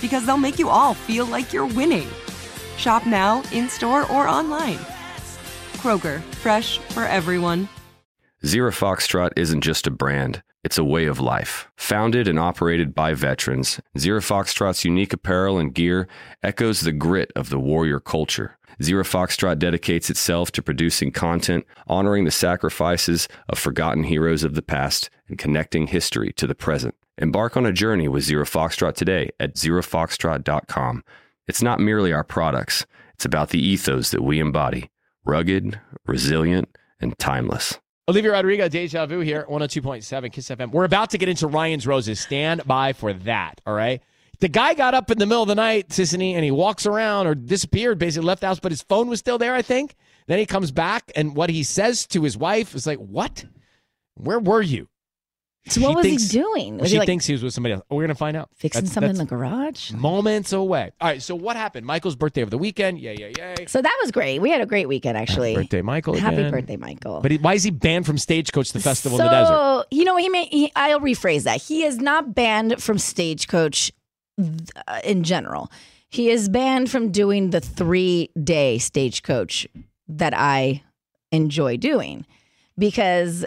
because they'll make you all feel like you're winning. Shop now, in store, or online. Kroger, fresh for everyone. Zero Foxtrot isn't just a brand, it's a way of life. Founded and operated by veterans, Zero Foxtrot's unique apparel and gear echoes the grit of the warrior culture. Zero Foxtrot dedicates itself to producing content, honoring the sacrifices of forgotten heroes of the past, and connecting history to the present. Embark on a journey with Zero Foxtrot today at zerofoxtrot.com. It's not merely our products, it's about the ethos that we embody rugged, resilient, and timeless. Olivia Rodrigo, Deja Vu here, 102.7 Kiss FM. We're about to get into Ryan's Roses. Stand by for that, all right? The guy got up in the middle of the night, Sisanie, and he walks around or disappeared, basically left the house, but his phone was still there, I think. Then he comes back, and what he says to his wife is like, What? Where were you? So what was thinks- he doing? Was she he like thinks he was with somebody else. We're going to find out. fixing That's- something in the garage? Moments away. All right, so what happened? Michael's birthday over the weekend. Yay, yay, yay. So that was great. We had a great weekend, actually. Happy birthday, Michael. Happy again. birthday, Michael. But he, why is he banned from Stagecoach, the festival so, in the desert? you know, he may. He, I'll rephrase that. He is not banned from Stagecoach uh, in general. He is banned from doing the three day Stagecoach that I enjoy doing because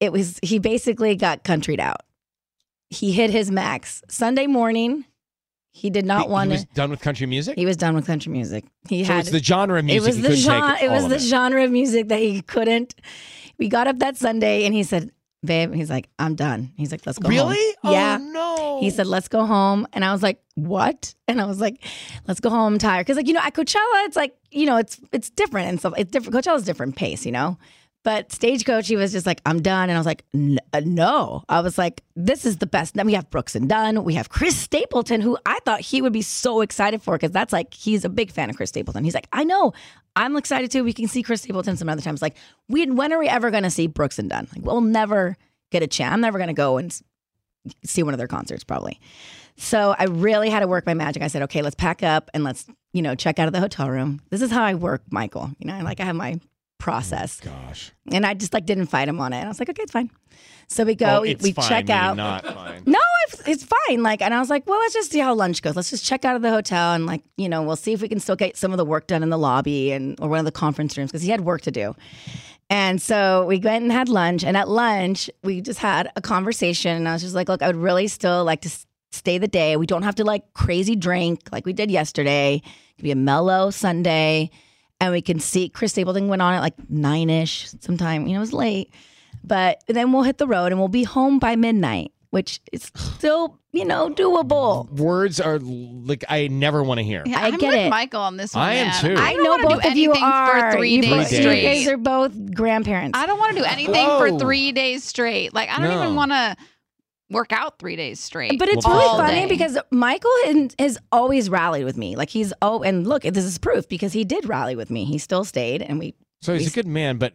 it was. He basically got countryed out. He hit his max Sunday morning. He did not He- want He to. was done with country music? He was done with country music. He so had it's the genre of music. it was the genre. It was the genre of music that he couldn't. We got up that Sunday and he said, "Babe," he's like, "I'm done." He's like, "Let's go home." Really? Oh, Yeah. no. He said, "Let's go home," and I was like, "What?" And I was like, "Let's go home, I'm tired." Because like you know, at Coachella, it's like you know, it's it's different and stuff. It's different. Coachella's different pace, you know. But Stagecoach, he was just like, "I'm done," and I was like, uh, "No." I was like, "This is the best." Then we have Brooks and Dunn. We have Chris Stapleton, who I thought he would be so excited for because that's like he's a big fan of Chris Stapleton. He's like, "I know." I'm excited too. We can see Chris Stapleton some other times. Like, we when are we ever going to see Brooks and Dunn? Like, we'll never get a chance. I'm never going to go and see one of their concerts probably. So I really had to work my magic. I said, okay, let's pack up and let's, you know, check out of the hotel room. This is how I work, Michael. You know, like I have my process. Oh, gosh. And I just like didn't fight him on it. And I was like, okay, it's fine. So we go, Oh, we, we fine, check out. Not fine. No, it's, it's fine. Like, and I was like, well, let's just see how lunch goes. Let's just check out of the hotel and like, you know, we'll see if we can still get some of the work done in the lobby and or one of the conference rooms because he had work to do. And so we went and had lunch. And at lunch, we just had a conversation. And I was just like, look, I would really still like to stay the day. We don't have to like crazy drink like we did yesterday. It could be a mellow Sunday. And we can see Chris Stapleton went on at like nine ish sometime. You know, it was late. But then we'll hit the road and we'll be home by midnight, which is still, you know, doable. Words are like I never want to hear. Yeah, I I'm get with it. Michael on this one. I am too. I I know both of you are. for three you, days both- Three you straight. guys are both grandparents. I don't want to do anything Whoa. for three days straight. Like I don't No. even want to work out three days straight. But it's Well, really funny day. because Michael has- has always rallied with me. Like he's oh, and look, this is proof because he did rally with me. He still stayed, and we So he's a good man, but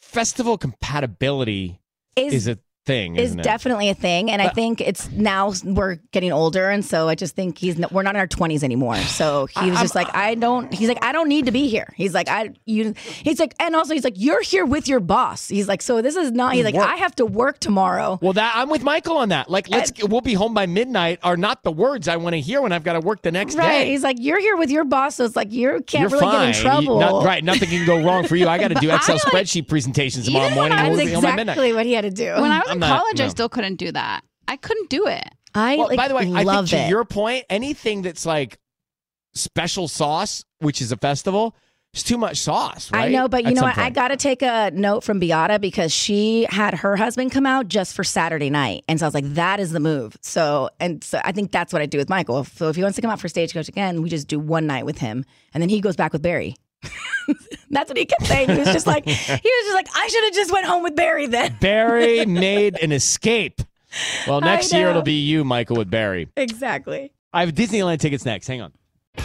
festival compatibility is, is a thing, is isn't it? definitely a thing, and I think it's now we're getting older, and so I just think he's we're not in our twenties anymore. So he was just like, I don't. He's like, I don't need to be here. He's like, I you. He's like, and also he's like, you're here with your boss. He's like, so this is not. He's like, Work. I have to work tomorrow. Well, that I'm with Michael on that. Like, let's we'll be home by midnight are not the words I want to hear when I've got to work the next Right. day. He's like, you're here with your boss, so it's like you can't You're really fine. get in trouble. You- not- right, nothing can go wrong for you. I got to do I Excel like- spreadsheet presentations tomorrow You morning. what I- and That's we'll be home by midnight. exactly what he had to do. When I was I'm in not- college, I no. still couldn't do that. I couldn't do it. I Well, like, by the way, I think love to it. your point, anything that's like special sauce, which is a festival, it's too much sauce, right? I know, but you At know some what? I got to take a note from Beata because she had her husband come out just for Saturday night, and so I was like, "That is the move." So, and so I think that's what I do with Michael. So if he wants to come out for Stagecoach again, we just do one night with him, and then he goes back with Barry. That's what he kept saying. He was just like, he was just like, I should have just went home with Barry then. Barry made an escape. Well, next year it'll be you, Michael, with Barry. exactly. I have Disneyland tickets next. Hang on.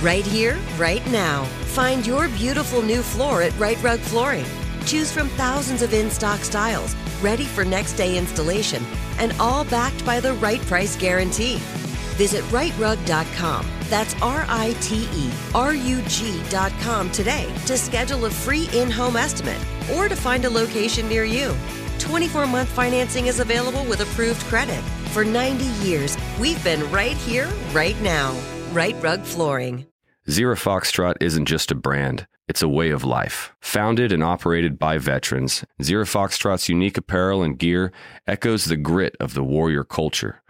Right here, right now. Find your beautiful new floor at Rite Rug Flooring. Choose from thousands of in stock styles, ready for next day installation, and all backed by the right price guarantee. Visit riterug.com. That's R I T E R U G.com today to schedule a free in home estimate or to find a location near you. 24 month financing is available with approved credit. For 90 years, we've been right here, right now. Rite Rug Flooring. Zero Foxtrot isn't just a brand, it's a way of life. Founded and operated by veterans, Zero Foxtrot's unique apparel and gear echoes the grit of the warrior culture.